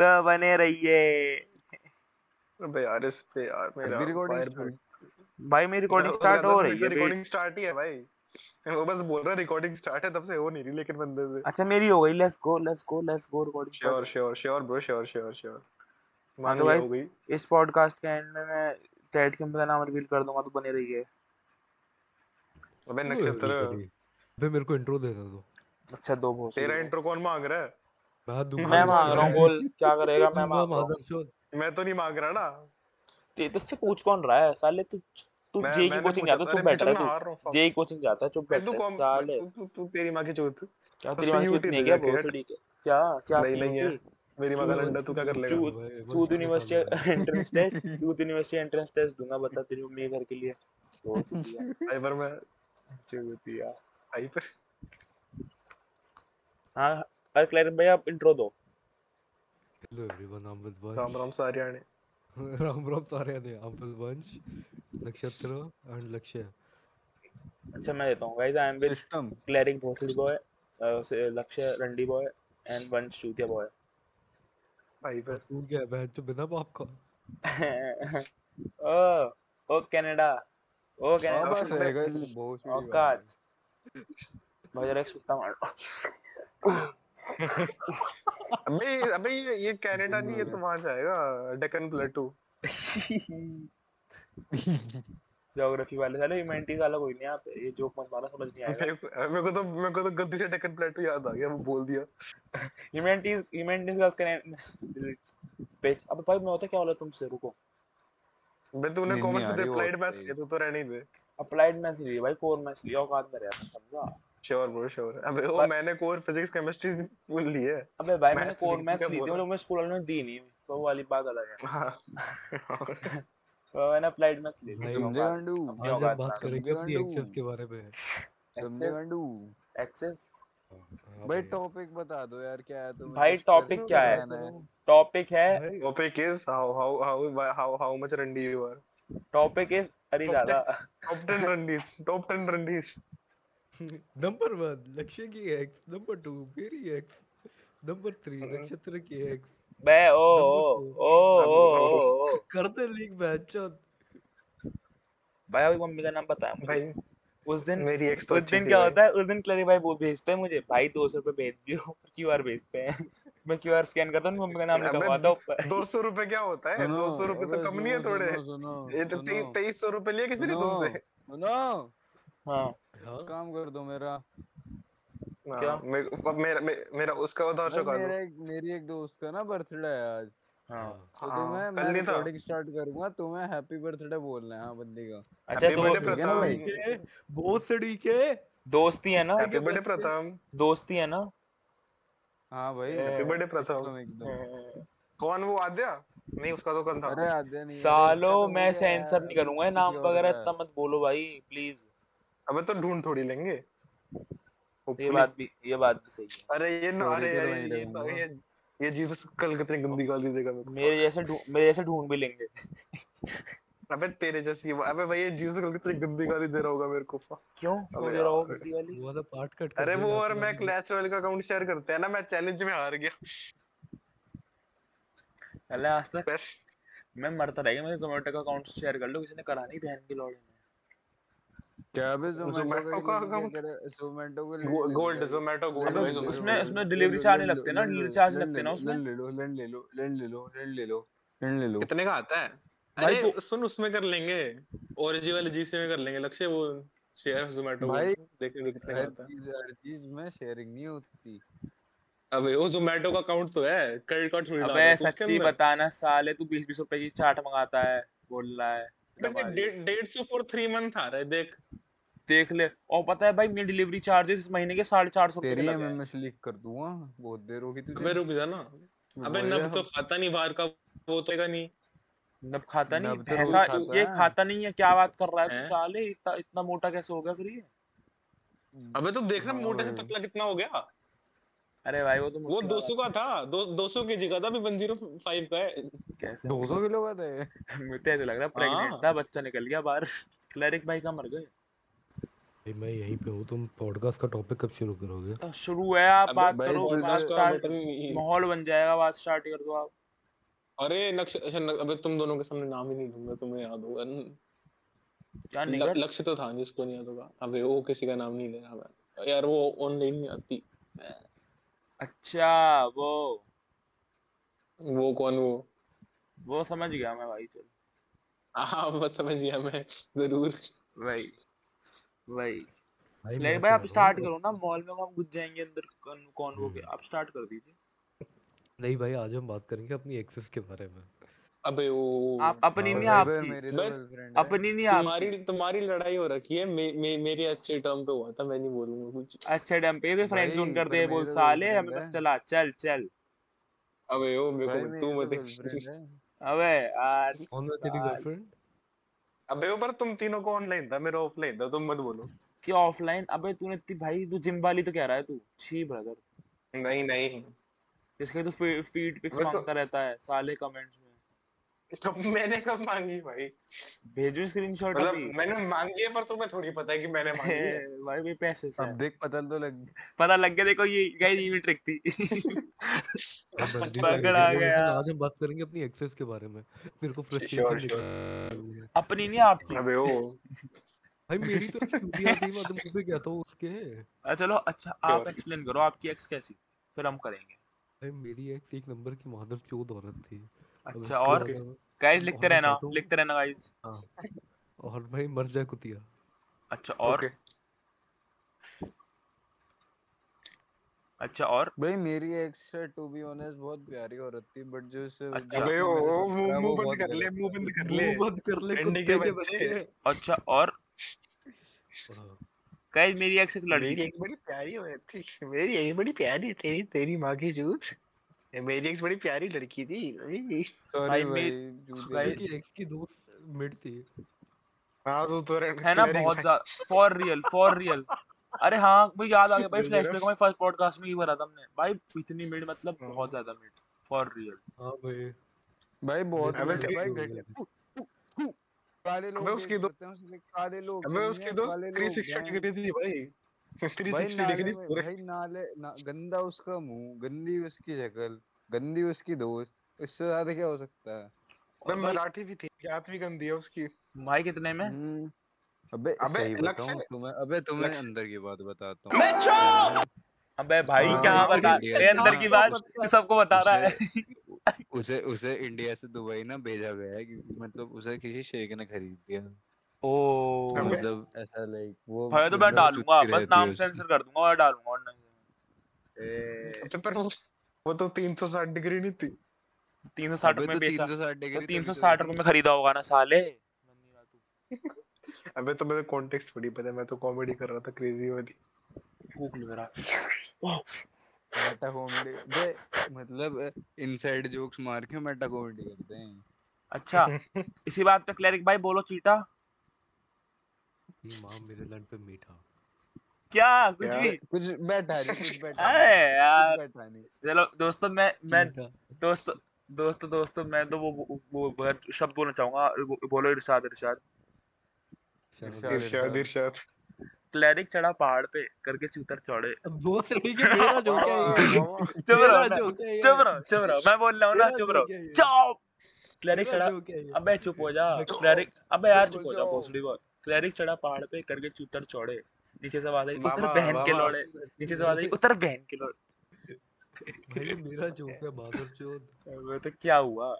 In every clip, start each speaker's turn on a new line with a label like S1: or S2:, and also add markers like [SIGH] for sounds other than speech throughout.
S1: तो बने रहिए।
S2: अबे यार इस पे यार मेरा burn-
S1: भाई मेरी रिकॉर्डिंग स्टार्ट हो रही है
S2: रिकॉर्डिंग स्टार्ट ही है भाई। वो बस बोल रहा रिकॉर्डिंग स्टार्ट है तब से हो नहीं रही लेकिन बंदे से।
S1: अच्छा मेरी हो गई let's go let's go let's go recording
S2: sure sure sure bro sure sure sure मान हो गई।
S1: इस पॉडकास्ट के एंड में मैं टैड किम का नाम रिवील कर दूँगा तो बने रहिए।
S2: अबे नक्षत्र।
S3: reveal करी? बे मेरे को इंट्रो दे दे दो।
S1: अच्छा दो बहुत
S2: तेरा इंट्रो कौन मांग रहा है?
S3: मैं
S1: मांग रहा हूँ [LAUGHS] बोल क्या करेगा मैं मांग रहा हूँ।
S2: मैं तो नहीं मांग रहा ना।
S1: ते- तुझसे पूछ कौन रहा है? साले तू तू जेई की कोचिंग जाता
S2: था,
S1: तू बैठ रहा है तू।
S2: fuck।
S1: जेई कोचिंग जाता है चुप बैठ रहा है साले।
S2: तू तेरी माँ की चूत
S1: क्या तेरी माँ
S2: CUT
S1: चूत नहीं क्या ठीक है क्या क्या
S2: नहीं नहीं है। मेरी माँ का लंडा तू क्या कर लेगा?
S1: चूत
S3: का
S1: यूनिवर्सिटी एंट्रेंस टेस्ट चूत यूनिवर्सिटी एंट्रेंस टेस्ट दूँगा बता तेरी मम्मी के घर के लिए। बहुत
S2: पर मैं
S1: चूतिया
S2: भाई पर
S1: हाँ अरे क्लैरिन भाई आप इंट्रो दो
S3: hello everyone I am with
S2: Ram Ram सारियाने
S3: Ram Ram सारे ने आई एम विद वंश नक्षत्र एंड लक्ष्य
S1: अच्छा मैं देता हूँ. Guys I am with
S4: system
S1: cleric भोसड़ी बॉय लक्ष्य रंडी बॉय एंड वंश चूतिया बॉय
S2: भाई पर
S3: तू क्या बहन तो बिना बाप का। [LAUGHS]
S1: ओ ओ कनाडा ओ कनाडा
S4: बस है
S1: औकात भाई जरा एक सुट्टा मार।
S2: अबे अबे ये ये कनाडा नहीं ये तो वहाँ जाएगा डेक्कन प्लेटू
S1: ज्योग्राफी वाले साले ह्यूमैनिटीज वाला कोई नहीं यहाँ पे ये जोक मत मारना समझ नहीं आएगा।
S2: मेरे को तो मेरे को तो गलती से डेक्कन प्लेटू याद आ गया वो बोल दिया।
S1: ह्यूमैनिटीज ह्यूमैनिटीज का उसका पेज अब भाई मैं होता क्या वाला तुमसे? रुको।
S2: बे तूने कॉमर्स में अप्लाइड मैथ्स। किया तू तो रहने दे।
S1: अप्लाइड मैथ्स लिए भाई कोर मैथ्स लिया औकात में रहा समझा?
S2: Sure bro sure. अबे वो मैंने कोर फिजिक्स केमिस्ट्री फुल ली है।
S1: अबे भाई मैंने कोर मैथ्स ली थी
S2: बोला।
S1: मतलब मैं स्कूल वालों ने दी नहीं तो वो वाली बात अलग है।
S2: हाँ। [LAUGHS]
S1: तो मैंने अप्लाइड मैथ्स ली थी
S4: समझे
S1: औकात-
S4: गांडू?
S3: आज हम बात करेंगे अपनी एक्सेस के बारे में। [LAUGHS]
S4: समझे गांडू?
S1: एक्सेस
S4: भाई। टॉपिक बता दो यार क्या है तुम्हें?
S1: भाई
S4: दो
S1: क्या है?
S4: है
S1: टॉपिक है
S3: भाई,
S2: topic is how how how how how much रंडी you are?
S1: टॉपिक इज़ अरे दादा।
S2: top 10 रंडीज top 10 रंडीज
S3: नंबर वन लक्ष्य की एक्स नंबर टू मेरी एक्स नंबर थ्री। नक्षत्र की एक्स
S1: बे ओ ओ
S3: Number
S1: ओ
S3: two.
S1: ओ ओ ओ
S3: करते लीक बैचोद
S1: भाई अभी मम्मी का नाम पता है मुझे।
S2: भाई
S1: उस दिन
S2: मेरी एक्स तो
S1: उस दिन क्या होता है? उस दिन क्लरी भाई वो भेजते हैं मुझे। भाई दो सौ रुपए भेज दियो। [LAUGHS] क्यू आर भेजते हैं। मैं क्यू आर स्कैन करता हूँ मम्मी का नाम
S2: अबे
S1: लिखा हुआ था ऊपर
S2: दो सौ रुपए क्या होता है? दो सौ रुपए तो कम नहीं है थोड़े। ये तो तेईस सौ रुपए लिए किसी ने तुमसे?
S4: सुनो।
S1: हाँ।
S3: हाँ।
S4: काम कर दो मेरा।
S1: क्या?
S2: हाँ, मेरे- मेरा मे- मेरा उसका उधार चुका दो।
S4: एक मेरी एक दोस्त का ना बर्थडे है आज।
S1: हाँ।
S4: तो
S2: हाँ,
S4: तुम्हें मैं रिकॉर्डिंग स्टार्ट करूँगा तुम्हें हैप्पी बर्थडे बोलना है हाँ बंदी का।
S1: अच्छा तो
S4: है
S3: भोसड़ी के।
S1: दोस्ती है ना?
S2: हैप्पी बर्थडे प्रथम।
S1: दोस्ती है ना?
S4: हाँ भाई
S2: हैप्पी बर्थडे प्रथम। कौन? वो आद्या? नहीं उसका तो कल था।
S4: अरे आद्या नहीं
S1: सालो
S4: तो हो
S1: मैं सेंसर नहीं करूँगा नाम वगैरह इतना मत बोलो भाई प्लीज़
S2: अबे तो ढूंढ थोड़ी लेंगे।
S1: ये बात भी ये बात भी सही है।
S2: अरे ये ना अरे
S4: फिर
S2: अरे ये ये ये जीसस कल कितनी गंदी गाली देगा मेरे को।
S1: मेरे जैसे मेरे जैसे ढूंढ भी लेंगे।
S2: अबे तेरे जैसी वो- अबे भाई ये जीसस कल कितनी गंदी गाली दे रहा होगा मेरे को।
S1: क्यों?
S2: अबे
S1: क्यों दे रहा हो
S2: यार।
S1: गंदी वाली
S3: वो वाला पार्ट कट
S2: अरे वो और मैं क्लैश रॉयल का अकाउंट शेयर करते हैं ना मैं चैलेंज में हार गया।
S1: पहले आज तक मैं मरता रह गया मुझे जोमेटो का अकाउंट शेयर कर लो किसी ने करा नहीं बहन की लौड़े
S4: क्या बे जोमेटो का जोमेटो को
S2: गोल्ड जोमेटो गोल्ड
S1: उसमें उसमें डिलीवरी चार्ज लगते ना डिलीवरी चार्ज लगते ना उसमें?
S4: ले लो ले लो ले लो ले लो ले लो ले लो।
S2: कितने का आता है? अरे
S1: तो-
S2: सुन उसमें कर लेंगे। ओरिजी वाले जीसी में कर लेंगे लक्ष्य वो शेयर जोमेटो
S4: भाई,
S2: देखेंगे कितने का आता है।
S4: चीज़ हर चीज़ में शेयरिंग नहीं होती।
S2: अबे वो जोमेटो का अकाउंट तो है क्रेडिट कार्ड डाल
S1: अबे सच्ची बताना साले तू बीस बीस रुपए की चाट मंगाता है बोल रहा है
S2: डेढ़ सौ फॉर थ्री मंथ आ रहा है देख।
S1: देख ले। और पता है भाई मेरी डिलीवरी चार्जेस इस महीने के साढ़े चार सौ
S4: तेरी
S1: लगे हैं।
S4: एमएमएस लीक कर दूँगा बहुत देर होगी तुझे।
S2: अबे रुक जा ना। अबे नब तो खाता नहीं बाहर का वो तो का नहीं।
S1: नब खाता नहीं?
S4: नब तो
S1: भैंसा
S4: खाता
S1: ये खाता नहीं है? क्या बात कर रहा है तू? साले इतना इतना मोटा कैसे हो गया फिर ये?
S2: अबे तो देखना
S4: हाँ
S2: मोटे से पतला कितना हो गया।
S1: अरे भाई वो तो
S2: वो
S1: मुझसे
S2: दो सौ का था दो दो सौ के जी का था अभी वन ज़ीरो फाइव का है।
S1: कैसे?
S4: 200 किलो का था [LAUGHS]
S1: मुझे ऐसे लग रहा है प्रेग्नेंट
S2: हाँ।
S1: था बच्चा निकल गया बाहर। [LAUGHS] क्लरिक भाई का मर गए।
S3: भाई मैं यहीं पे हूँ तुम पॉडकास्ट का टॉपिक कब शुरू करोगे?
S1: तो शुरू है आप बात करो बात स्टार्ट माहौल बन जाएगा बात स्टार्ट कर दो आप।
S2: अरे नक्श अच्छा न, अबे तुम दोनों के सामने नाम ही नहीं लूँगा तुम्हें याद होगा
S1: क्या निगर
S2: लक्ष्य तो था जिसको नहीं याद होगा। अबे वो किसी का नाम नहीं ले रहा मैं। यार वो ऑनलाइन नहीं आती।
S1: अच्छा वो।
S2: वो कौन वो?
S1: वो समझ गया मैं भाई चल।
S2: हाँ बस समझ गया मैं ज़रूर।
S1: वही
S3: भाई
S1: ले भाई आप स्टार्ट करो ना मॉल में हम घुस जाएँगे अंदर कौन कौन वो के। आप स्टार्ट कर दीजिए।
S3: नहीं भाई आज हम बात करेंगे अपनी एक्सेस के बारे में।
S2: अबे वो
S1: आप अपनी
S3: हाँ
S1: नहीं आपकी।
S4: तो
S2: मैं-
S4: गर्लफ्रेंड है।
S1: अपनी नहीं आपकी।
S2: तुम्हारी तुम्हारी लड़ाई हो रखी है। मे, मे, मेरे अच्छे टर्म पे हुआ था मैं नहीं बोलूँगा कुछ।
S1: अच्छा डम पे? तो फ्रेंड जोन कर दे बोल
S4: तो
S1: साले हमें। पता चला चल चल।
S2: अबे ओ मेरे को तू
S4: तो [LAUGHS]
S2: मत
S1: अबे यार
S3: कौन है तेरी गर्लफ्रेंड
S2: अबे वो पर तुम तीनों को ऑनलाइन था मेरा ऑफलाइन था तुम मत बोलो।
S1: कि ऑफलाइन अबे तूने इतनी भाई तू जिम वाली तो कह रहा है तू। छी ब्रदर
S2: नहीं नहीं।
S1: इसके तो फ़ीड पिक्स
S2: तो-
S1: माँगता रहता है साले कमेंट्स
S2: कब मैंने कब मांगी भाई?
S1: भेजो स्क्रीनशॉट
S2: मतलब मैंने मांगी है पर तुम्हें थोड़ी पता है कि मैंने मांगी है। [LAUGHS]
S1: भाई भाई पैसे से।
S4: अब देख पता तो लग
S1: पता लग गया देखो ये गाइस ये भी ट्रिक थी। [LAUGHS]
S3: अब
S2: पकड़ [LAUGHS]
S1: आ गया।
S3: आज हम बात करेंगे अपनी एक्सेस के बारे में। मेरे को फ्रस्ट्रेशन.
S1: अपनी नहीं आपकी।
S2: अबे ओ
S3: भाई मेरी तो चूतिया थी मैं तुमको क्या तो उसके।
S1: अच्छा, चलो अच्छा आप एक्सप्लेन करो आपकी एक्स कैसी फिर हम करेंगे।
S3: भाई मेरी एक्स एक नंबर की मादर चौध औरत थी।
S1: अच्छा और? गाइस लिखते रहना लिखते रहना गाइस
S3: हाँ। और भाई मर जाए कुतिया।
S1: अच्छा और? अच्छा और?
S4: भाई मेरी एक्स टू बी ऑनेस्ट बहुत प्यारी औरत थी बट जो उसे
S1: अच्छा।
S2: अबे ओ मुँह मुँह बंद कर ले मुँह बंद कर ले।
S3: मुँह बंद कर ले कुत्ते
S2: के बच्चे।
S1: अच्छा और? गाइस मेरी एक्स एक लड़की
S2: मेरी
S1: थी।
S2: एक्स बड़ी प्यारी हो थी। मेरी एक्स बड़ी प्यारी तेरी तेरी माँ की जूठ मेरी एक्स बड़ी प्यारी लड़की थी।
S4: सॉरी
S1: भाई,
S3: एक्स की दोस्त मिड थी।
S2: हाँ तू तो
S1: है ना बहुत ज़्यादा फॉर रियल फॉर रियल अरे हाँ भाई याद आ गया भाई [LAUGHS]
S2: जरा।
S1: फ्लैशबैक में फ़र्स्ट पॉडकास्ट में ही भरा था हमने। भाई इतनी मिड मतलब
S2: हाँ।
S1: बहुत ज़्यादा मिड फॉर रियल
S3: हाँ भाई।
S4: भाई बहुत भाई काले लोग
S2: उसकी
S4: डेट
S2: दो-
S4: करते उसमें काले लोग
S2: अबे उसकी दोस्त 360 डिग्री थी भाई। 360
S4: भाई नाले
S2: डिग्री
S4: भाई नाले ना, गंदा उसका मुँह गंदी उसकी शक्ल गंदी उसकी दोस्त इससे ज़्यादा क्या हो सकता है?
S2: अबे मराठी भी थी जात भी गंदी है उसकी।
S1: भाई कितने में?
S4: हम्म, अबे
S2: अबे
S4: सही बताऊँ तुम्हें अबे तुम्हें अंदर की बात बताता हूँ।
S1: अबे भाई
S4: हाँ,
S1: क्या बता
S4: इंडिया
S1: ये
S4: से
S1: अंदर की बात सबको बता रहा है।
S4: उसे उसे इंडिया से दुबई ना भेजा गया है क्योंकि मतलब उसे किसी शेख ने खरीद दिया।
S1: ओ
S4: मतलब ऐसा लाइक वो
S1: भाई तो मैं
S4: मतलब
S1: डालूँगा बस नाम सेंसर कर दूँगा और डालूँगा और नहीं। ए
S2: तो पर वो तो 360 डिग्री नहीं थी।
S1: 360 में
S4: तो
S1: बेचा।
S4: 360
S1: तो
S4: डिग्री
S1: 360 रुपए में खरीदा होगा ना साले। तू [LAUGHS]
S2: अबे तो मेरे कॉन्टेक्स्ट थोड़ी पता है मैं तो कॉमेडी कर रहा था क्रेजी वाली।
S1: भूख लग रहा
S4: मेटा कॉमेडी बे मतलब इनसाइड जोक्स मार के मेटा कॉमेडी करते हैं।
S1: अच्छा [LAUGHS] इसी बात पे क्लैरिक भाई बोलो चीटा।
S3: माँ मेरे लन पे मीठा।
S1: क्या? कुछ भी।
S4: कुछ बैठा नहीं कुछ बैठा
S1: अरे यार। चलो दोस्तों मैं मैं दोस्तों दोस्तों दोस्तों मैं तो वो वो, शब्द बोलना चाहूँगा। बोलो इरशाद इरशाद।
S4: इरशाद,
S2: इरशाद
S1: क्लैरिक चढ़ा पहाड़ पे करके चूतर चौड़े।
S3: अब वो सही के मेरा [LAUGHS] जो क्या है।
S1: चुप
S3: मेरा
S1: रहो
S3: जो क्या है
S1: चुप रहो चुप रहो मैं बोल रहा हूँ ना चुप रहो। चुप! क्लैरिक चढ़ा।
S3: है?
S1: अबे चुप हो जा। क्लैरिक अबे यार चुप हो जा। भोसड़ी बोल। क्लैरिक चढ़ा पहाड़ पे करके चूतर चौड़े। नीचे से आवाज़ आई उतर बहन के। लोड़े। नीचे से आवाज़ आई उतर बहन के लोड़े।
S3: भाई मेरा जो क्या बादर चौथ।
S1: अबे तो क्या हुआ?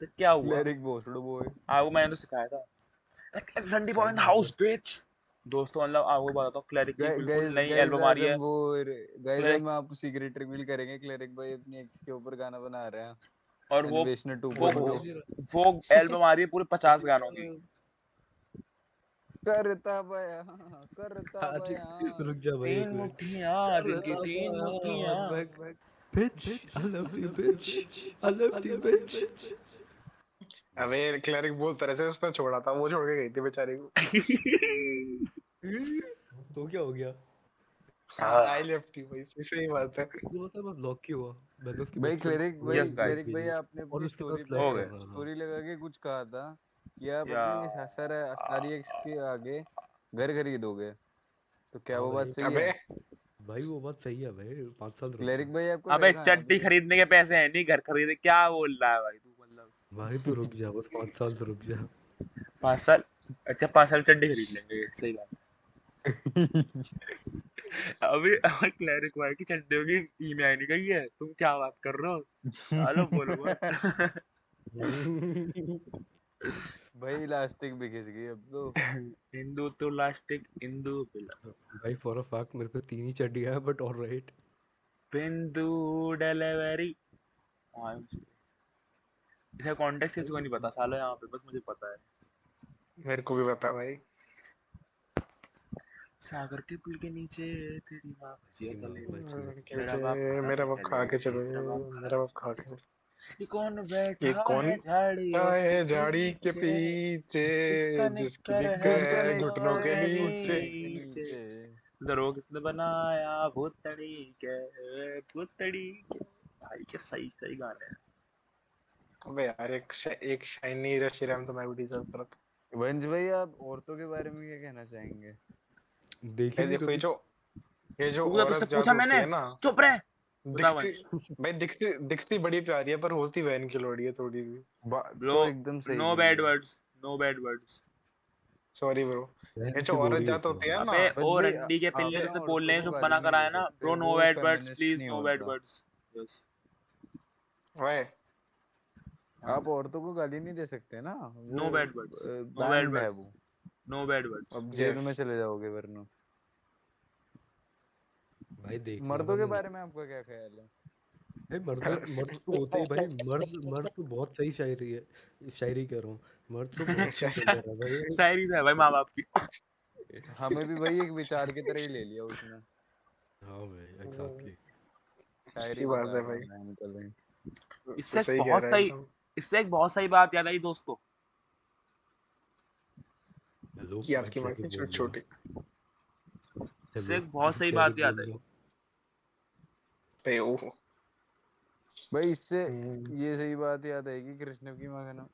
S1: तो क्या हुआ?
S4: क्लैरिक भोसड़ो बॉय
S1: हाँ वो मैंने तो सिखाया था। रंडी बॉय इन हाउस बिच दोस्तों मतलब आपको बताता हूँ क्लैरिक की बिल्कुल नई एल्बम आ रही है।
S4: वो गाइस
S1: Cleric-
S4: हम आप सीक्रेट रिवील करेंगे क्लैरिक भाई अपनी एक्स के ऊपर गाना बना रहे हैं।
S1: और वो वो वो एल्बम आ रही है पूरे पचास गानों की।
S4: करता बया करता बया
S3: रुक जा भाई
S1: तीन मुट्ठियाँ दिल की तीन मुट्ठियाँ
S3: Bitch, I love you, bitch. I love you, bitch.
S2: अबे क्लरिक बहुत तरह से उसने छोड़ा था वो छोड़ के गई थी बेचारी को। [LAUGHS]
S3: तो क्या हो गया?
S2: आई लेफ़्ट यू भाई सही सही बात है।
S3: तो बस मैं ब्लॉक क्यों हुआ? मैंने उसकी
S4: भाई क्लैरिक भाई. क्लैरिक भाई आपने
S1: हो गए।
S4: स्टोरी लगा के कुछ कहा था। कि आप
S1: या-
S4: अपनी एक्स के आगे घर खरीदोगे तो क्या
S3: हाँ
S4: वो बात सही है?
S3: भाई वो बात सही है भाई पाँच साल रुक
S4: क्लेरिक भाई आपको
S1: अबे चड्डी खरीदने के पैसे हैं नहीं घर खरीदे क्या बोल रहा है भाई तू मतलब?
S3: भाई तू रुक जा बस पाँच साल तो रुक जा।
S1: पाँच साल अच्छा पाँच साल चड्डी खरीद लेंगे सही बात। [LAUGHS] अभी क्लैरिक भाई की चड्डियों की ईमेल नहीं गई है तुम क्या बात कर रहे हो? हेलो बोलो। [LAUGHS] [LAUGHS]
S4: भाई इलास्टिक भी खिंच गई अब तो। [LAUGHS]
S1: हिंदू तो लास्टिक हिंदू बिला
S3: भाई फॉर अ फैक्ट मेरे पे तीन ही चड्डी है बट ऑलराइट
S1: बिंदु डिलीवरी। हाँ इसका कॉन्टेक्स्ट किसी को नहीं पता सालो यहाँ पे बस मुझे पता है।
S2: मेरे को भी पता भाई।
S1: सागर के पुल के नीचे तेरी माँ।
S3: माँ
S1: तले
S3: भजिया।
S1: मेरा बाप खा
S2: मेरा
S1: के
S2: बाप खा के
S1: चले,
S2: चलो
S1: मेरा बाप खा
S2: मेरा बाप खा के चलो।
S1: ये कौन बैठा
S2: ये कौन
S1: है झाड़ी
S2: है झाड़ी के पीछे जिसकी है घुटनों के नीचे?
S1: दरो किसने बनाया? भूतड़ी के भूतड़ी के। भाई क्या सही सही गाने हैं।
S2: अबे यार एक श- एक शाइनी रशिराम तो मैं भी डिजर्व करता
S4: वंश भाई आप औरतों के बारे में क्या कहना चाहेंगे?
S3: देखी
S2: ये देखो ये जो ये जो औरत
S1: पूछा मैंने?
S2: है ना।
S1: चुप रहे।
S2: दिखती भाई दिखती दिखती बड़ी प्यारी है पर होती वैन की लोड़ी है थोड़ी सी।
S4: बा-
S1: Bro,
S4: तो एकदम सही
S1: no bad words no bad words
S2: sorry bro
S3: बहन
S2: ये जो औरत जात
S3: होती
S2: होती है ना।
S1: अबे ओ रंडी के
S4: आप
S1: पिल्ले से
S4: औरतों
S1: बोलने
S4: को
S1: जो
S4: नहीं
S1: करा
S4: दे
S1: है ना।
S4: सकते,
S1: bro no bad words please no bad words yes
S2: भाई
S4: आप औरतों को गाली नहीं दे सकते ना।
S1: No bad words no bad words no bad words
S4: अब जेल में चले जाओगे वरना।
S3: भाई देख
S4: मर्दों के बारे में आपका क्या ख्याल है?
S3: भाई मर्द मर्द तो होते ही भाई मर्द मर्द तो बहुत सही शायरी है शायरी कह रहा हूँ मर्द तो बहुत चल रहा है भाई। [LAUGHS]
S1: शायरी है भाई माँ बाप की।
S4: हमें भी भाई एक विचार की तरह ही ले लिया उसने।
S3: हाँ भाई एग्जैक्टली
S4: शायरी
S2: बात है भाई।
S4: भाई।
S2: तो
S1: इससे बहुत सही- इससे एक बहुत सही बात याद आई दोस्तों।
S2: कि आपकी माँ की छोटी छोटी।
S1: इससे एक बहुत सही बात याद आई।
S2: पे ओ
S4: भाई इससे
S2: हम्म,
S4: ये सही बात याद आएगी कृष्ण की माँ का नाम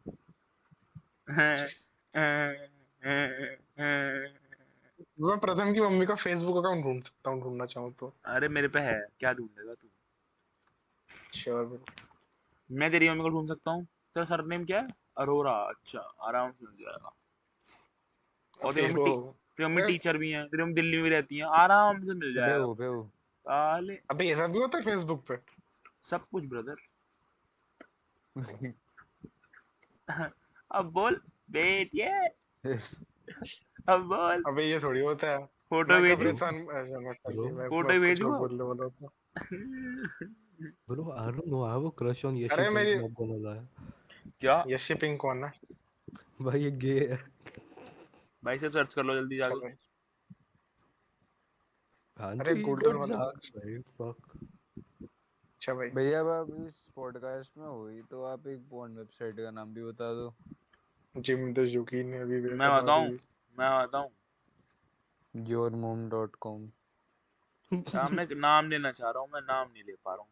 S2: मैं प्रथम की मम्मी का फेसबुक अकाउंट ढूंढ सकता हूँ ढूंढना चाहूँ तो।
S1: अरे मेरे पे है क्या ढूंढेगा तू?
S2: श्योर ब्रो
S1: मैं तेरी मम्मी को ढूंढ सकता हूँ। तेरा सरनेम क्या है? अरोरा अच्छा आराम से मिल जाएगा। और तेरी मम्मी टीचर भी हैं तेरी मम्मी दिल्ली में भी रहती हैं आराम से मिल जाएगा।
S4: बेहू बेहू
S1: साले
S2: अबे ये सब भी होता है फेसबुक पे?
S1: सब कुछ ब्रदर अब बोल बेटिए अब बोल।
S2: अबे ये थोड़ी होता है।
S1: फ़ोटो भेज फ़ोटो भेजूं?
S2: बोलने वाला था।
S3: Bro, I don't know. I have a crush on Yashi
S2: अरे मेरी-.
S1: क्या?
S2: ये शिपिंग कौन है?
S3: भाई ये गे है।
S1: भाई से सर्च कर लो जल्दी जाके।
S2: अरे
S3: तो ये
S2: golden वाला।
S3: भाई
S2: अच्छा भाई।
S4: भैया अब आप इस पॉडकास्ट में हुई तो आप एक पोर्न वेबसाइट का नाम भी बता दो।
S2: जिम द जुकी ने अभी
S1: मैं बताऊँ? मैं बताऊँ?
S4: Yourmom.com
S1: नाम मैं नाम लेना चाह रहा हूँ मैं नाम नहीं ले पा रहा हूँ।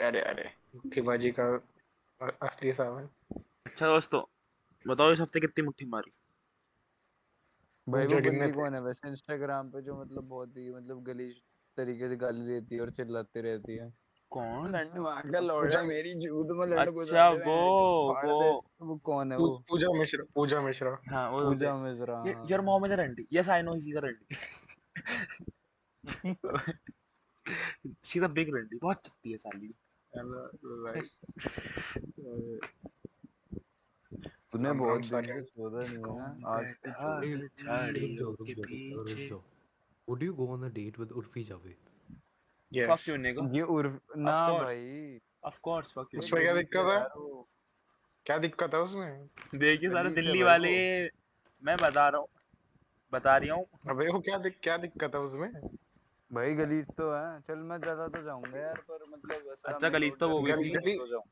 S2: अरे अरे शिवाजी का असली सावन।
S1: अच्छा दोस्तों बताओ इस हफ़्ते कितनी मुट्ठी मारी?
S4: भाई वो बंदी कौन है वैसे इंस्टाग्राम पे जो मतलब बहुत ही मतलब गलीज तरीके से गाली देती है और चिल्लाती रहती है।
S1: कौन?
S4: लड़ने वहाँ का लौड़ा मेरी जूत में लड़ को
S1: अच्छा वो वो।
S4: वो कौन है वो?
S2: पूजा मिश्रा पूजा मिश्रा।
S1: हाँ वो
S4: पूजा मिश्रा हाँ।
S1: योर मॉम इज़ अ रंडी yes I know she is a रंडी शी इज़ अ बिग रंडी बहुत चत्ती है साली। [LAUGHS]
S4: तूने बहुत दिन
S2: सारे-
S4: से सोचा नहीं है। आज तो
S1: के
S3: जाओ, रुक
S1: पीछे
S3: Would you go on a date with Urfi Javed?
S2: Yes
S1: fuck you नेगो
S4: ये उर्फ़ ना भाई।
S1: ऑफ़ कोर्स फक यू
S2: उसमें क्या दिक्कत है? क्या दिक्कत है उसमें?
S1: देखिए सारे दिल्ली वाले मैं बता रहा हूँ बता रही हूँ।
S2: अबे वो क्या दिक, क्या दिक्कत है उसमें?
S4: भाई गलीज तो है। चल मैं ज़्यादा तो जाऊँगा यार पर मतलब
S1: अच्छा, गलीज तो वो भी
S4: जाके
S2: थी।
S4: गलीज तो जाऊँ।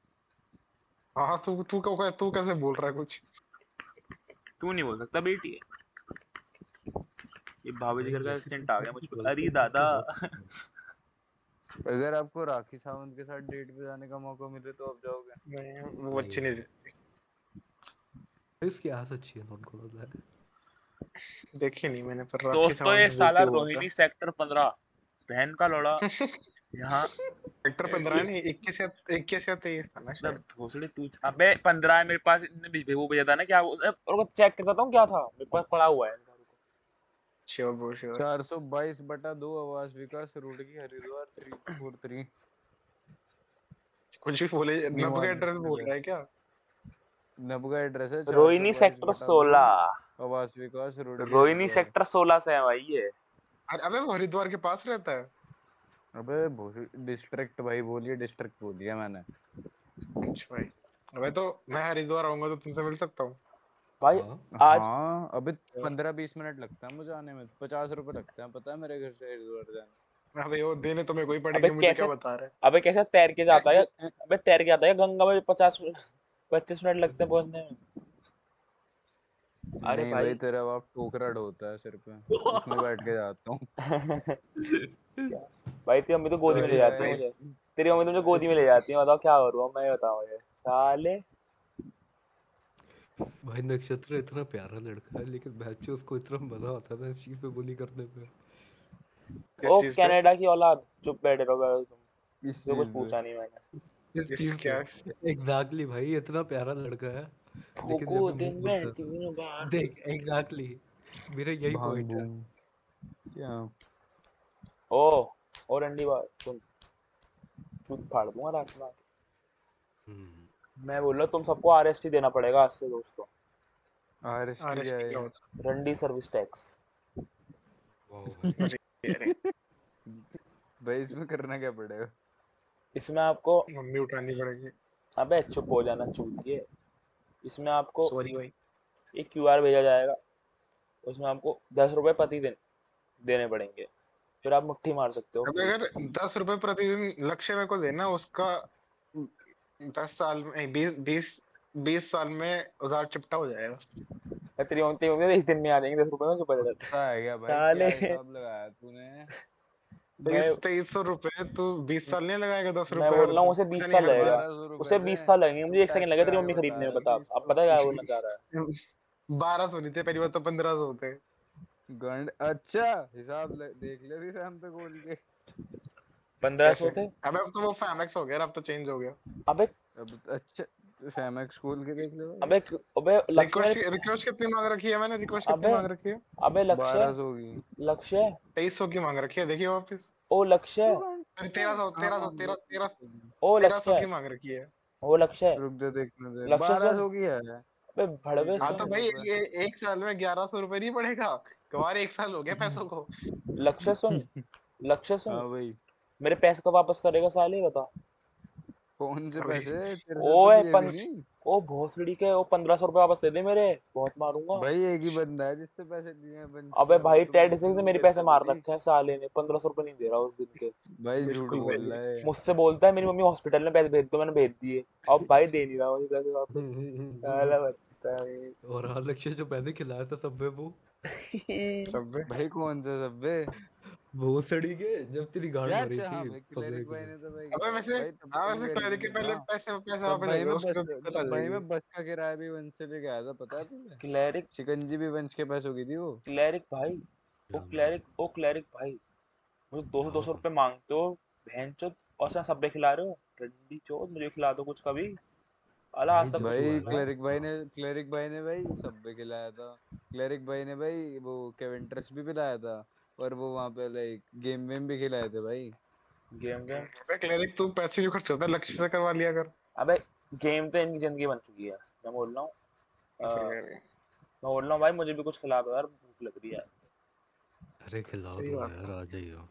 S2: हाँ तू तू क्यों तू कैसे बोल रहा है कुछ?
S1: तू नहीं बोल सकता बेटी। है ये भाभी जी घर का एक्सीडेंट आ गया मुझ पर अरे दादा। [LAUGHS]
S4: अगर आपको राखी सावंत के साथ डेट पे जाने का मौका मिले तो आप जाओगे।
S2: नहीं वो अच्छी नहीं दिखती
S3: इसकी आस अच्छी है not gonna lie.
S2: देखी नहीं मैंने पर रॉकी
S1: दोस्तों ये साला रोहिणी सेक्टर पंद्रह। बहन का लौड़ा। [LAUGHS] यहाँ
S2: सेक्टर 15 नहीं 21 या 21 या 23 था ना शायद।
S1: भोसड़ी तू अबे पंद्रह है मेरे पास इतने भी वो भेजा था ना क्या वो और चेक करता हूँ क्या था मेरे पास पड़ा हुआ है।
S2: श्योर ब्रो श्योर
S4: 422 बटा 2 आवास विकास रुड़की हरिद्वार 343
S2: कुछ भी बोले नब का एड्रेस बोल रहा है क्या?
S4: नब का एड्रेस है
S1: रोहिणी सेक्टर
S4: बटा दो,
S1: सोलह।
S4: आवास विकास रुड़की
S1: रोहिणी सेक्टर सोलह से है भाई ये।
S2: अरे अबे वो हरिद्वार के पास रहता है।
S4: अबे डिस्ट्रिक्ट भाई बोलिए डिस्ट्रिक्ट बोलिए मैंने।
S2: अच्छा भाई अबे तो मैं हरिद्वार आऊँगा तो तुमसे मिल सकता हूँ।
S1: भाई
S3: हाँ।
S1: आज
S4: हाँ अबे 15 20 मिनट लगता है मुझे आने में 50 रुपए लगते हैं पता है मेरे घर से हरिद्वार जाने
S2: अबे वो देने तो मेरे को ही पड़ेंगे मुझे
S1: कैसे-
S2: क्या बता रहे
S1: अबे कैसे तैर के जाता है [LAUGHS] अबे तैर के आता है गंगा में पचास पच्चीस मिनट लगते हैं पहुँचने में? अरे भाई।
S4: भाई तेरा बाप टोकरा ढोता है सिर पे उसमें बैठ के जाता हूँ। [LAUGHS]
S1: भाई तेरी मम्मी तो गोदी में ले जाती है। मुझे तेरी मम्मी तो मुझे गोदी में ले जाती है। बताओ क्या करूँ मैं बताओ मुझे साले।
S3: भाई नक्षत्र इतना प्यारा लड़का है लेकिन बच्चे उसको इतना मज़ा आता था इस चीज़ पे बुली करने पे।
S1: ओ कनाडा की औलाद चुप बैठे रहो तुम।
S4: इस
S1: जो कुछ पूछा नहीं मैंने।
S3: एग्जैक्टली भाई इतना प्यारा लड़का है लेकिन
S1: दिन में
S3: देख एग्जैक्टली मेरा यही पॉइंट है।
S4: क्या?
S1: ओ ओ रंडी बात सुन चूत फाड़ दूँगा रात में
S3: हम्म,
S1: मैं बोल रहा तुम सबको आरएसटी देना पड़ेगा आज से दोस्तों।
S4: आरएसटी है?
S1: रंडी सर्विस टैक्स।
S3: भाई। [LAUGHS]
S4: भाई इसमें करना क्या पड़ेगा?
S1: इसमें आपको
S2: मम्मी उठानी पड़ेगी।
S1: अबे चुप हो जाना चूतिए इसमें आपको
S2: सॉरी भाई।
S1: एक क्यूआर भेजा जाएगा। उसमें आपको दस रुपए प्रतिदिन देने पड़ेंगे। फिर आप मुट्ठी मार सकते हो।
S2: अगर दस रुपए प्रतिदिन लक्ष्य मेरे को देना उसका दस साल में बीस बीस बीस साल में उधार चिपटा हो जाएगा।
S1: तेरी तो एक दिन में आ जाएँगे दस रुपए में चुप जाता
S4: है। क्या भाई
S1: साले।
S4: क्या हिसाब लगाया तूने?
S2: तेईस तेईस सौ रुपए तू बीस साल नहीं लगाएगा दस रुपए?
S1: मैं बोल रहा हूँ उसे बीस साल लगेगा। उसे बीस साल लगेंगे मुझे एक सेकंड लगे तेरी मम्मी खरीदने में
S4: बता
S1: अब पता है क्या बोलना चाह रहा है?
S2: बारह सौ नहीं थे पहली बार तो पंद्रह सौ थे।
S4: गंड अच्छा हिसाब ले, देख ले भी शाम पे खोल के।
S1: पंद्रह सौ
S2: कैसे?
S1: थे
S2: अबे अब तो वो फैमेक्स हो गया अब तो चेंज हो गया।
S1: अबे
S4: अब अच्छा फेमैक्स खोल के देख ले
S1: अबे अबे लक्ष्य
S2: रिक्वेस्ट रिक्वेस्ट कितनी मांग रखी है मैंने? रिक्वेस्ट कितनी मांग रखी है?
S1: अबे लक्ष्य
S4: 1200 की।
S1: लक्ष्य
S2: तेईस सौ की मांग रखी है देखिए वापस।
S1: ओ लक्ष्य
S2: अरे तेरह सौ तेरह सौ तेरह तेरह
S1: ओ
S2: तेरह सौ की मांग रखी है।
S1: ओ लक्ष्य
S4: रुक दे देखने दे
S1: लक्ष्य सर।
S4: 1200 की है।
S1: अबे भड़वे
S2: हाँ तो भाई ये एक साल में ग्यारह सौ रुपए नहीं पड़ेगा? कमार एक साल हो गया पैसों को।
S1: लक्ष्य सुन लक्ष्य
S4: हाँ
S1: सुन
S4: भाई।
S1: मेरे पैसे को वापस करेगा साले बता।
S4: कौन से पैसे
S1: ओए,
S4: भी
S1: ओ भोसड़ी के ओ पंद्रह सौ रुपए वापस दे दे मेरे बहुत मारूँगा।
S4: भाई एक ही बंदा है जिससे पैसे लिए हैं
S1: अबे भाई टेड सिंह से
S4: नहीं
S1: मेरे पैसे मार रखे हैं साले ने पंद्रह सौ रुपए नहीं दे रहा उस दिन के।
S4: भाई झूठ बोल रहा है।
S1: मुझसे बोलता है मेरी मम्मी हॉस्पिटल में पैसे भेज दो मैंने भेज दिए। अब भाई दे नहीं रहा मुझे पैसे वापस। साला बच्चा है।
S3: और हाँ लक्ष्य जो मैंने खिलाया था सब वो।
S2: सब
S4: भाई कौन सा सब्बे?
S3: वो सड़ी के जब तेरी गांड मारी
S4: अच्छा हाँ
S3: थी
S4: भाई भाई ने तो भाई
S2: अबे वैसे
S4: तब
S2: हाँ
S4: तो
S2: वैसे
S4: गरीब
S2: के पहले पैसे पैसे वापस
S4: भाई
S2: दे
S4: मैं बस भाई मैं बस का किराया भी वंश से लेके आया था पता है तुझे
S1: क्लैरिक
S4: शिकंजी भी वंश के पैसों की थी वो।
S1: क्लैरिक भाई ओ
S3: हाँ,
S1: क्लैरिक ओ क्लैरिक भाई मुझे दो सौ दो सौ रुपए मांगते हो बहन चोद और सब सब्बे खिला रहे हो? रंडी चोद मुझे खिला दो कुछ कभी। अला आज तक
S4: भाई क्लरिक भाई ने क्लरिक भाई ने भाई सब खिलाया था। क्लरिक भाई ने भाई वो केवेंट्रस भी पिलाया था। और वो वहाँ पे लाइक गेम वेम भी खिलाए थे भाई।
S1: गेम गेम
S2: अबे क्लरिक तू पैसे क्यों खर्च होता है? लक्ष्य से करवा लिया कर।
S1: अबे गेम तो इनकी ज़िंदगी बन चुकी है मैं बोल रहा हूँ। मैं बोल रहा हूँ भाई मुझे भी कुछ खिला दो यार भूख लग रही है।
S3: अरे खिलाओ
S2: सही
S3: दो यार आ जाइयो।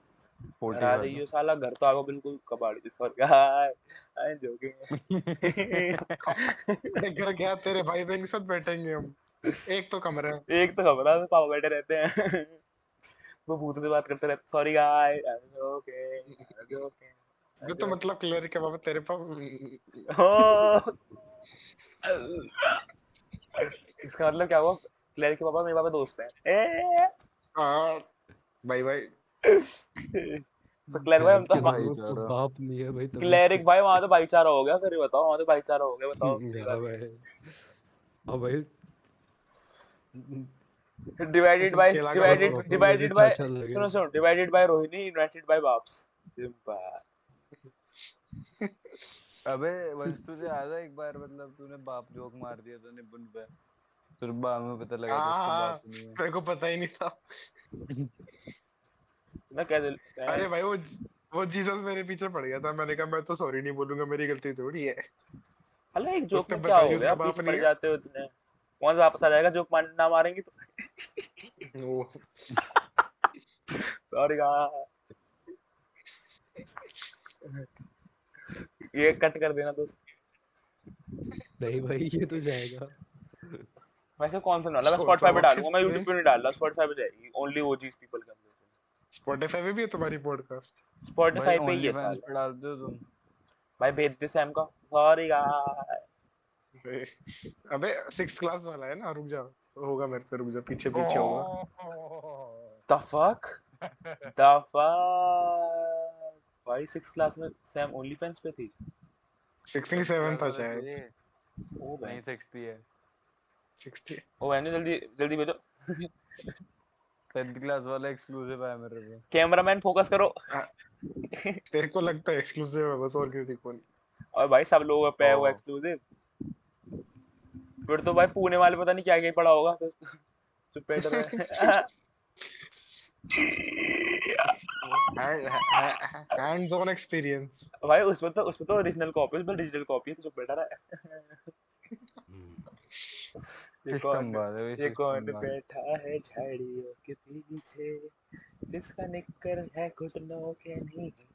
S1: आ जाइयो साला घर तो आगो बिल्कुल कबाड़ी जिस और हाय आई जोकिंग
S2: घर गया तेरे भाई बहन के साथ बैठेंगे हम। एक तो कमरा है।
S1: एक तो खबर है पापा बैठे रहते हैं। वो भूतों से बात करते रहते सॉरी गाइस ओके ओके
S2: अबे तो मतलब क्लरिक के बाबा तेरे पास।
S1: इसका मतलब क्या हुआ? क्लैरिक के पापा मेरे पापा दोस्त हैं। ए!
S2: हाँ बाय बाय
S1: तो क्लैरिक भाई हम तो।
S3: बाप नहीं है भाई
S1: क्लैरिक भाई वहाँ तो भाईचारा हो गया फिर बताओ वहाँ तो भाईचारा हो गया बताओ। [LAUGHS]
S3: हाँ हाँ भाई
S1: divided by divided divided by सुनो सुनो divided by Rohini united by बाप्स simple.
S4: अबे वंश तुझे याद है एक बार मतलब तूने बाप जोक मार दिया था निपुण पे। फिर बाद में पता लगा कि उसका
S2: हाँ,
S4: बाप नहीं है
S2: मेरे को पता ही नहीं था।
S1: मैं कैसे
S2: अरे भाई वो वो जीसस मेरे पीछे पड़ गया था। मैंने कहा मैं तो सॉरी नहीं बोलूँगा मेरी गलती थोड़ी है।
S1: अरे एक जोक में क्या हो गया?
S2: बाप नहीं
S1: पड़ जाते हो इतने। कौन सा वापस आ जाएगा? जोक मान ना मारेंगे तो।
S2: वो।
S1: सॉरी ये कट कर देना दोस्त।
S3: नहीं भाई ये तो जाएगा।
S1: वैसे कौन सा डाला मैं स्पॉटिफाई पे डालूँगा मैं YouTube पे नहीं डाल रहा स्पॉटिफाई पे जाएगी। Only OGs people can listen
S2: Spotify पे भी है तुम्हारी पॉडकास्ट
S1: स्पॉटिफाई पे ही है
S4: डालते हो तुम।
S1: भाई भेज दे सैम का। सॉरी गाइस
S2: अबे सिक्स क्लास वाला है ना? रुक जा। होगा मेरे पे रुक जा पीछे पीछे होगा।
S1: द फक द फक भाई 6 क्लास में सैम ओनली फैंस पे थी?
S2: सिक्सटी सेवन था शायद।
S1: ओ भाई।
S4: नहीं सिक्सटी है
S2: सिक्सटी
S1: ओ वैन्यू जल्दी जल्दी भेजो।
S4: टेंथ क्लास वाला एक्सक्लूसिव है मेरे पे।
S1: कैमरामैन फोकस करो।
S2: तेरे को लगता है एक्सक्लूसिव है बस और किसी को नहीं।
S1: और भाई सब लोगों पे है वो एक्सक्लूसिव फिर तो भाई पुणे वाले पता नहीं क्या क्या पड़ा होगा। तो बैठ
S2: हैंड्स ऑन एक्सपीरियंस
S1: भाई उसमें तो उसमें तो ओरिजिनल कॉपी उसमें डिजिटल कॉपी है तो है। ये कौन ये कौन बैठा है झाड़ियों के पीछे जिसका निक्कर है घुटनों के नीचे।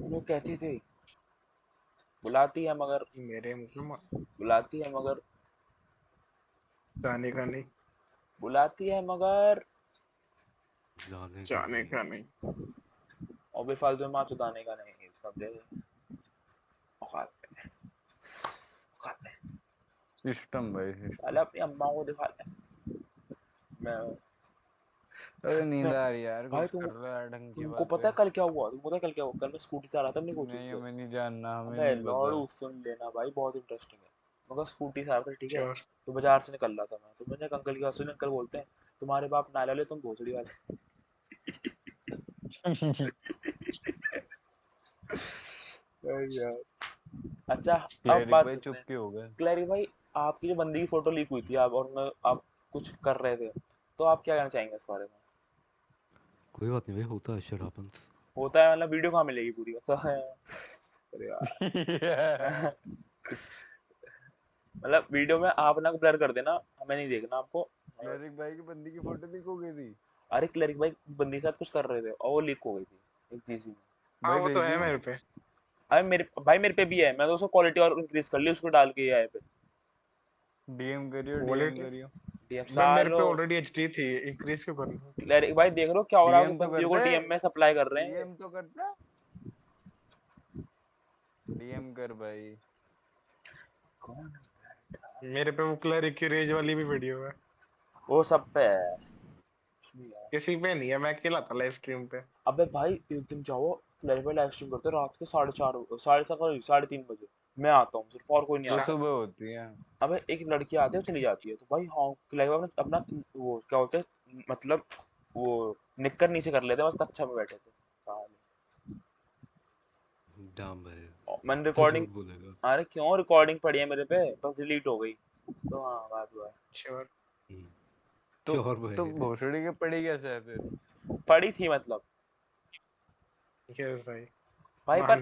S1: वो कहती थी बुलाती है मगर
S2: मेरे मुँह में
S1: बुलाती है मगर
S2: जाने का नहीं।
S1: बुलाती है मगर
S3: जाने
S2: जाने का नहीं।
S1: और बेफालतू में माँ चुदाने का नहीं समझे औकात पे औकात
S4: सिस्टम भाई।
S1: साले अपनी अम्मा को दिखा ले। मैं
S4: अरे [LAUGHS] नींद आ रही है यार
S1: भाई
S4: कुछ
S1: तुम-
S4: कर रहा है ढंग की
S1: तुमको पता है। कल क्या हुआ? तुमको पता है कल क्या हुआ? कल मैं स्कूटी से आ रहा था अपनी कोचिंग
S4: नहीं हमें नहीं जानना हमें
S1: अबे
S4: नहीं पता।
S1: लॉर्ड सुन लेना भाई बहुत इंटरेस्टिंग है। मगर स्कूटी से आ रहा था ठीक है? तो बाज़ार से निकल रहा था मैं। तो मैंने एक अंकल की बात सुनी अंकल बोलते हैं तुम्हारे बाप नाले वाले तुम भोसड़ी वाले। यार अच्छा अब बात
S4: भाई चुप क्यों हो गए?
S1: क्लैरी भाई आपकी जो बंदी की फ़ोटो लीक हुई थी आप और मैं आप कुछ कर रहे थे तो आप क्या कहना चाहेंगे इस बारे में?
S3: कोई बात नहीं भाई होता है shit happens
S1: होता है मतलब वीडियो कहाँ मिलेगी पूरी? अरे यार। मतलब वीडियो में आप ना ब्लर कर देना हमें नहीं देखना आपको।
S4: क्लैरिक भाई की बंदी की फ़ोटो लीक हो गई थी।
S1: अरे क्लरिक भाई बंदी के साथ कुछ कर रहे थे और वो लीक हो गई थी एक चीज़ ही
S2: हाँ वो तो है मेरे पे।
S1: अरे मेरे भाई मेरे पे भी है मैं तो उसको क्वालिटी और इंक्रीज कर ली उसको डाल के ये पे।
S4: डीएम करियो डीएम करियो।
S2: मैं मेरे पे ऑलरेडी एचडी थी इंक्रीज क्यों करना
S1: क्लरिक भाई देख लो क्या हो रहा है बंदियों को डीएम में सप्लाई कर रहे हैं।
S4: डीएम तो करता डीएम कर भाई।
S1: कौन
S2: मेरे पे वो क्लरिक की रेज वाली भी वीडियो है।
S1: वो सब पे है।
S2: किसी पे नहीं है मैं अकेला था लाइव स्ट्रीम पे।
S1: अबे भाई एक दिन जाओ क्लरिक भाई लाइव स्ट्रीम करते रात के साढ़े चार साढ़े चार साढ़े तीन बजे। मैं आता हूँ सिर्फ़ और कोई नहीं आता।
S4: सुबह होती है।
S1: अबे एक लड़की आती है चली जाती है तो भाई हाँ भाई अपना अपना वो क्या बोलते हैं मतलब वो निक्कर नीचे कर लेते हैं बस कक्षा में बैठे थे। साले।
S3: डैम भाई।
S1: मैंने रिकॉर्डिंग अरे क्यों रिकॉर्डिंग पड़ी है मेरे पे? बस डिलीट हो गई। तो हाँ बात हुआ।
S2: श्योर।
S3: हम्म।
S4: तो-
S3: श्योर भाई।
S4: तो भोसड़ी के पड़ी कैसे है फिर?
S1: पड़ी थी मतलब।
S2: यस भाई।
S1: भाई पर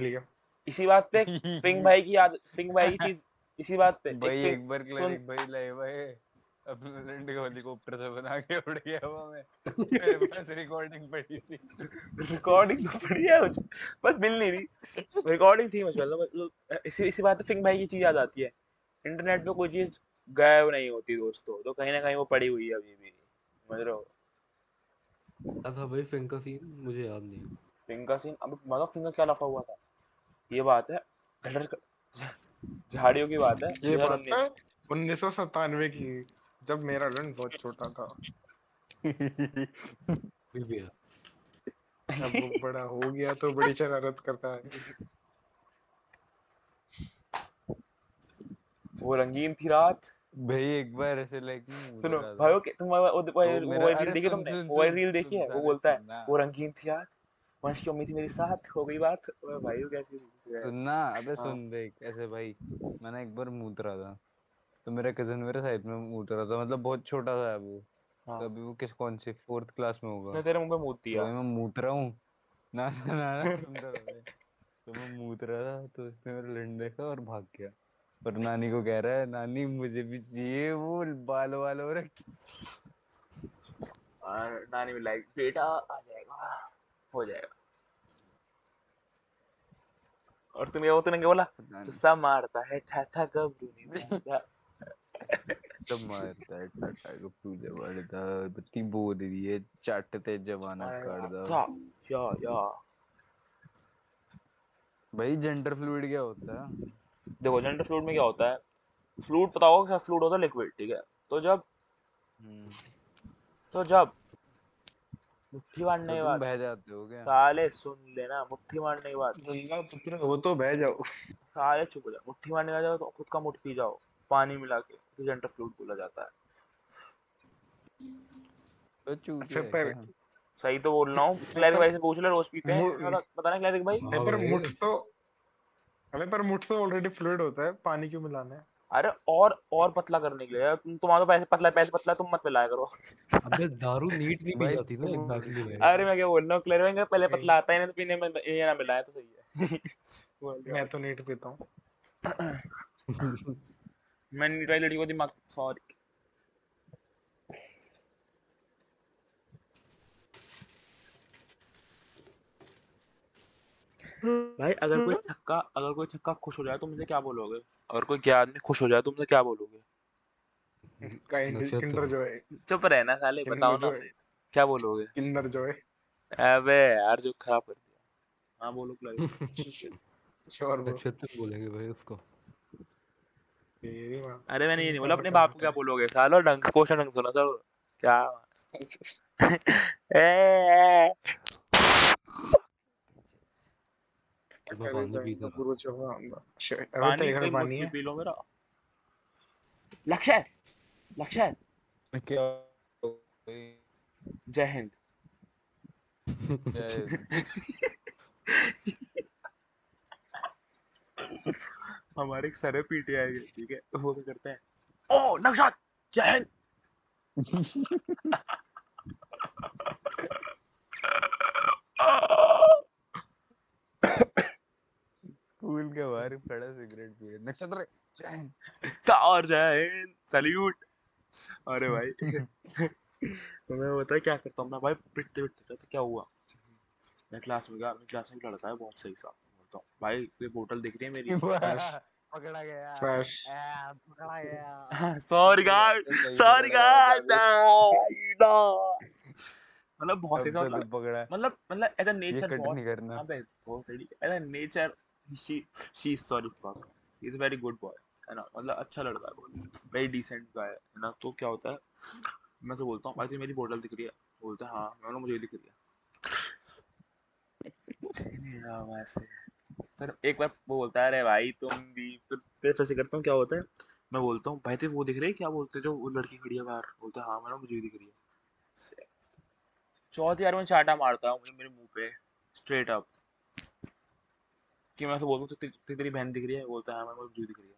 S1: इसी बात पे [LAUGHS] फिंग भाई की याद फिंग भाई की चीज़ इसी बात पे।
S4: भाई
S1: एक
S4: एक बार क्लरिक भाई लाए भाई। अपने लैंड को हेलीकॉप्टर से बना के उड़ गया हवा में। [LAUGHS] मेरे पास रिकॉर्डिंग पड़ी थी।
S1: रिकॉर्डिंग तो पड़ी है मुझे। बस मिल नहीं रही रिकॉर्डिंग थी मुझे मतलब मतलब इसी इसी बात पे फिंग भाई की चीज़ याद आती है। इंटरनेट पे कोई चीज़ गायब नहीं होती दोस्तों तो कहीं ना कहीं वो पड़ी हुई है अभी भी। समझ रहे हो?
S3: था भाई फिंग का सीन मुझे याद नहीं
S1: फिंग का सीन अब मतलब फिंग का क्या लफा हुआ था? ये बात है झाड़ियों की बात है
S2: ये बात है उन्नीस सौ सतानवे की जब मेरा रन बहुत छोटा था। [LAUGHS] अब वो बड़ा हो गया तो बड़ी शरारत करता है।
S1: वो रंगीन थी रात।
S4: भाई एक बार ऐसे लाइक
S1: सुनो भाई तुम वो वो वो
S4: तो
S1: रील देखी तुमने? वो रील देखी है? वो बोलता है वो रंगीन थी रात? वंश की उम्मीद थी मेरी साथ हो गई बात भाई कैसी
S4: सुनना अबे
S1: हाँ।
S4: सुन देख ऐसे भाई मैंने एक बार मूत रहा था तो मेरा कज़न मेरे साइड में मूत रहा था मतलब बहुत छोटा है वो
S1: हाँ।
S4: तो अभी वो किस कौन सी फोर्थ क्लास में होगा।
S1: उसने तेरे मुँह पे मूत
S4: तो
S1: दिया
S4: भाई मैं मूत रहा हूँ। ना ना ना ना सुन तो [LAUGHS] तो मैं मूत रहा था तो उसने मेरा लंड देखा और भाग गया। और नानी को कह रहा है नानी मुझे भी चाहिए वो बाल वाल हो रखे
S1: और नानी भी लाइक बेटा आ जाएगा। हो जाएगा। और तुम्हें वो तूने क्या बोला?
S4: नहीं।
S1: गुस्सा मारता है ठाठा गबरू [LAUGHS]
S4: है है
S1: या या।
S4: भाई जेंडर फ्लूइड क्या होता है?
S1: देखो जेंडर फ्लूइड में क्या होता है? फ्लूइड पता होगा क्या? फ्लूइड होता है लिक्विड ठीक है? तो जब
S4: हम्म,
S1: तो जब मुट्ठी
S4: तो
S1: मारने के
S4: तुम
S1: बाद
S4: बह जाते हो क्या?
S1: साले सुन लेना मुट्ठी मारने के बाद
S2: गंगा पुत्र हो तो बह जाओ।
S1: साले चुप हो जाओ मुट्ठी मारने का जाओ तो खुद का मुठ पी जाओ पानी मिला के तो जेंडर फ्लूइड बोला जाता है।
S4: तो है क्या?
S1: सही तो बोल रहा हूँ क्लैरिक भाई से पूछ ले रोज पीते हैं पता पता नहीं क्लैरिक भाई।
S3: हाँ
S2: पर मुठ तो अबे पर मुठ तो ऑलरेडी फ्लूइड होता है पानी क्यों मिलाना है?
S1: अरे और और पतला करने के लिए तुम तुम्हारा पैसे पतला पैसे पतला तुम मत पिलाया करो।
S3: अबे दारू नीट नहीं पी जाती ना एग्जैक्टली भाई।
S1: अरे मैं क्या बोल रहा हूँ क्लैरिक भाई पहले पतला आता है ना तो पीने में ये ना मिलाया तो सही है। [LAUGHS]
S2: मैं तो नीट पीता हूँ।
S1: हूँ। [CLEARS THROAT] मैं नीट वाली लड़की को दिमाग सॉरी भाई अगर कोई छक्का अगर कोई छक्का खुश हो जाए तो मुझे क्या बोलोगे? अगर कोई क्या आदमी खुश हो जाए तो क्या बोलोगे?
S2: काइंड
S3: नक्षत्र।
S2: किंडर जॉय
S1: चुप रहना साले बताओ ना। क्या बोलोगे?
S2: किंडर जॉय
S1: अबे यार जो खराब कर दिया। हाँ बोलो
S2: श्योर [LAUGHS]
S3: नक्षत्र बोलेंगे भाई उसको।
S1: अरे मैंने ये नहीं बोला अपने बाप को क्या बोलोगे? सालो ढंग क्वेश्चन ढंग सुना सर क्या? [LAUGHS] ए।
S3: मैं पानी पी कर
S2: गुरु चौहान शिट तेरे घर पानी है
S1: पी लो मेरा लक्ष्य लक्ष्य
S4: क्या
S1: जय हिंद हमारे एक सर है पीटीआई के ठीक है वो क्या करते हैं ओ नक्शा जय हिंद
S4: स्कूल के बाहर खड़ा सिगरेट पी रहा नक्षत्र हिंद। [LAUGHS]
S1: और जय हिंद अरे [LAUGHS] भाई। तो मैं बता क्या करता हूँ मैं भाई पिटते पिटते तो क्या हुआ? मैं क्लास में गया मेरी क्लास में लड़का है बहुत सही सा बोलता हूँ भाई ये बोतल दिख रही है मेरी
S4: पकड़ा गया। पकड़ा गया।
S1: सॉरी गाइस सॉरी गाइस मतलब बहुत सही सा मतलब
S4: पकड़ा।
S1: मतलब मतलब एज अ नेचर बहुत
S4: नहीं करना।
S1: अबे बहुत सही। As a nature she is sorry fuck he is very good boy है ना? मतलब अच्छा लड़का है वेरी डिसेंट गाय है ना? तो क्या होता है? मैं तो बोलता हूँ, भाई तुझे मेरी बोतल दिख रही है। बोलता है हाँ मैं मुझे दिख रही है। फिर एक बार वो बोलता है, अरे भाई, तुम भी फिर फिर ऐसे करता हूँ, क्या होता है? मैं बोलता हूँ, भाई, तेरे वो दिख रही है क्या? बोलते हैं, जो वो लड़की खड़ी है बाहर। बोलता है हाँ मैंने मुझे दिख रही है। चौथी बार में चाटा मारता हूँ, मुझे मेरे मुँह पे स्ट्रेट अप कि मैं ऐसे बोलता हूँ "ते- ते- तेरी बहन दिख रही है? बोलता है हाँ मैं मुझे दिख रही है।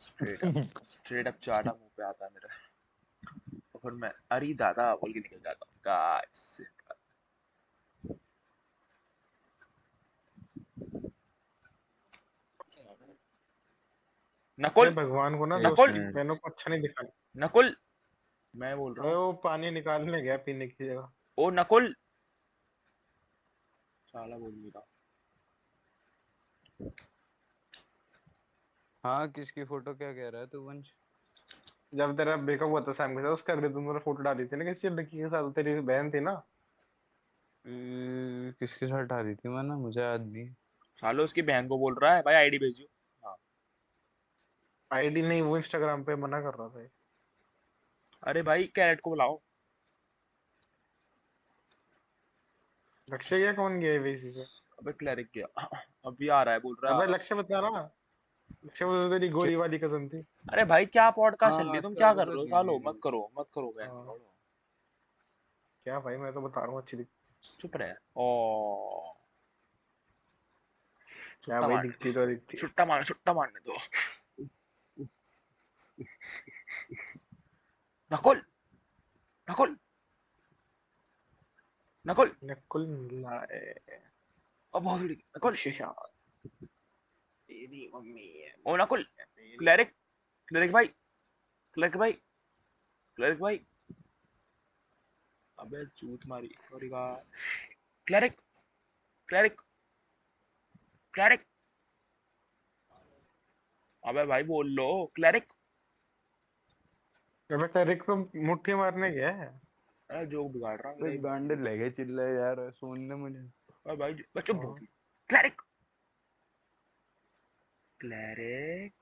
S1: स्ट्रेट अप स्ट्रेट अप चाटा मुँह पे आता है मेरे। तो फिर मैं अरे दादा बोल के निकल जाता हूँ। गाइस नकुल
S2: भगवान को ना तो
S1: नकुल।
S2: बहनों को अच्छा नहीं दिखा
S1: नकुल मैं बोल रहा हूँ।
S2: वो पानी निकालने गया पीने की जगह।
S1: ओ नकुल। साला बोल रहा।
S4: हाँ किसकी फ़ोटो क्या कह रहा है तू वंश?
S2: जब तेरा ब्रेकअप हुआ था सैम के साथ उसके अगले दिन तूने फ़ोटो डाली थी ना किसी लड़की के साथ तेरी बहन थी ना?
S4: किसके साथ डाली थी मैंने? मुझे याद नहीं।
S1: सालो उसकी बहन को बोल रहा है भाई आईडी भेजो।
S2: आईडी नहीं वो इंस्टाग्राम पे मना कर रहा था।
S1: अरे भाई कैरेट को बुलाओ।
S2: लक्ष्य क्या कौन गया है इसी से?
S1: अबे क्लरिक गया अभी आ रहा है बोल रहा
S2: अबे
S1: है।
S2: लक्ष्य बता ना लक्ष्य वो तेरी गोरी वाली कसम थी।
S1: अरे भाई क्या पॉडकास्ट चल रही है
S4: हाँ,
S1: तुम? क्या कर रहे हो? सालो मत करो मत करो बहन
S2: हाँ। क्या भाई मैं तो बता रहा हूँ अच्छी दिख
S1: चुप रहे। ओ।
S2: क्या भाई दिखती तो दिखती।
S1: छुट्टा मारने छुट्टा मारने दो। नकुल! नकुल! नकुल!
S2: नकुल लाए।
S1: अब बहुत बड़ी नकुल
S2: यार तेरी मम्मी है
S1: ओ नकुल क्लरिक क्लरिक भाई क्लरिक भाई क्लरिक भाई अबे चूत मारी सॉरी का क्लरिक क्लरिक क्लरिक अबे भाई बोल लो क्लरिक
S2: अबे क्लरिक तो मुट्ठी मारने गया है
S1: अरे जोक बिगाड़ रहा हूँ
S4: गांडे लगे चिल्लाए यार सुन ले मुझे
S1: अरे भाई बच्चों
S2: हाँ।
S1: बोल क्लरिक क्लरिक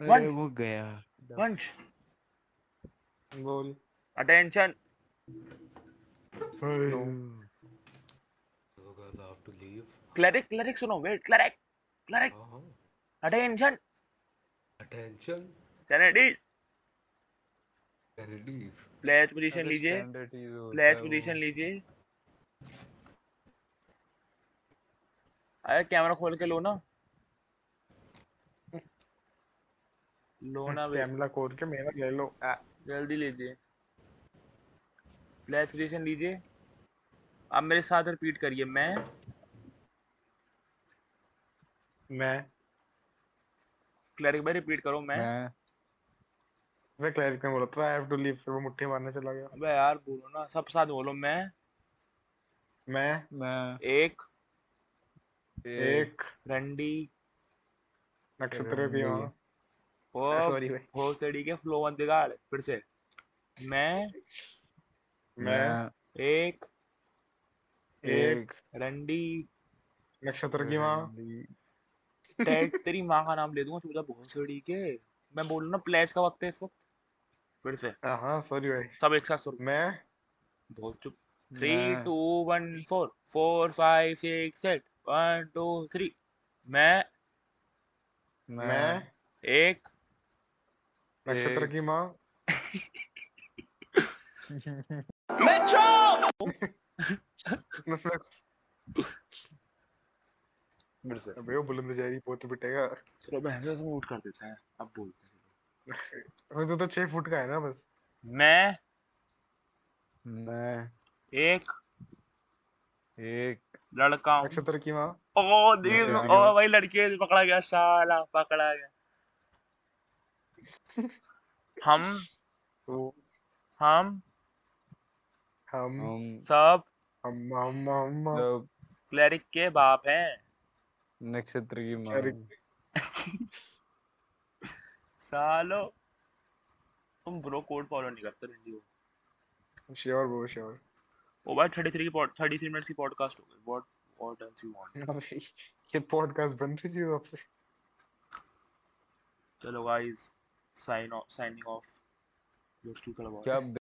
S4: अरे वो गया।
S1: वंश
S2: बोल।
S1: अटेंशन. क्लरिक क्लरिक सुनो wait cleric cleric attention
S3: can you leave?
S1: Place position लीजिए।
S4: वो।
S1: पोजीशन लीजिए। अरे कैमरा खोल के लो ना। लो ना
S2: कैमरा खोल के मेरा ले लो।
S1: जल्दी लीजिए। प्लेस पोजीशन लीजिए। अब मेरे साथ रिपीट करिए मैं।
S2: मैं।
S1: क्लरिक भाई रिपीट करो मैं।
S4: मैं।
S2: मैं क्लरिक ने बोला था आई हैव टू लीव फिर वो मुट्ठी मारने चला गया।
S1: अबे यार बोलो ना सब साथ बोलो मैं।
S2: मैं।
S4: मैं।
S1: एक
S4: एक
S1: रंडी
S2: नक्षत्र
S4: रंडी।
S2: माँ
S1: वो
S2: सॉरी भाई।
S1: भोसड़ी के फ्लो मत बिगाड़ फिर से। मैं
S2: मैं
S1: एक
S2: एक
S1: रंडी।
S2: नक्षत्र की माँ।
S1: टेड तेरी माँ का नाम ले दूँगा तू भोसड़ी के। मैं बोलूँ ना प्लेस का वक्त है इस वक्त। फिर से।
S2: हाँ हाँ सॉरी भाई।
S1: सब एक साथ सुन
S2: मैं
S1: बहुत चुप। Three two one four four five six set one two three मैं
S2: मैं
S1: एक
S2: नक्षत्र की माँ। मैं
S1: फिर से।
S2: अबे वो बुलंद पोत पिटेगा
S1: चलो बहन से मूड कर देते हैं अब बोलते हैं।
S2: अबे तो तो छह फुट का है ना बस।
S1: मैं
S4: मैं
S1: एक
S4: एक
S1: लड़का
S2: नक्षत्र की माँ?
S1: ओ
S2: मैं।
S1: ओ भाई लड़के पकड़ा गया साला पकड़ा गया। [LAUGHS] हम? हम?
S2: हम?
S1: सब?
S2: हम हम हम
S1: क्लरिक के बाप हैं।
S4: नक्षत्र की माँ। [LAUGHS]
S1: सालो। तुम ब्रो कोड फॉलो नहीं करते रंडी हो
S2: श्योर ब्रो श्योर।
S1: ओ भाई 33 की पॉड 33 मिनट्स की पॉडकास्ट हो गई। What what else you want
S2: ये पॉडकास्ट बन रही थी आपसे
S1: चलो guys sign off signing off your to
S4: क्या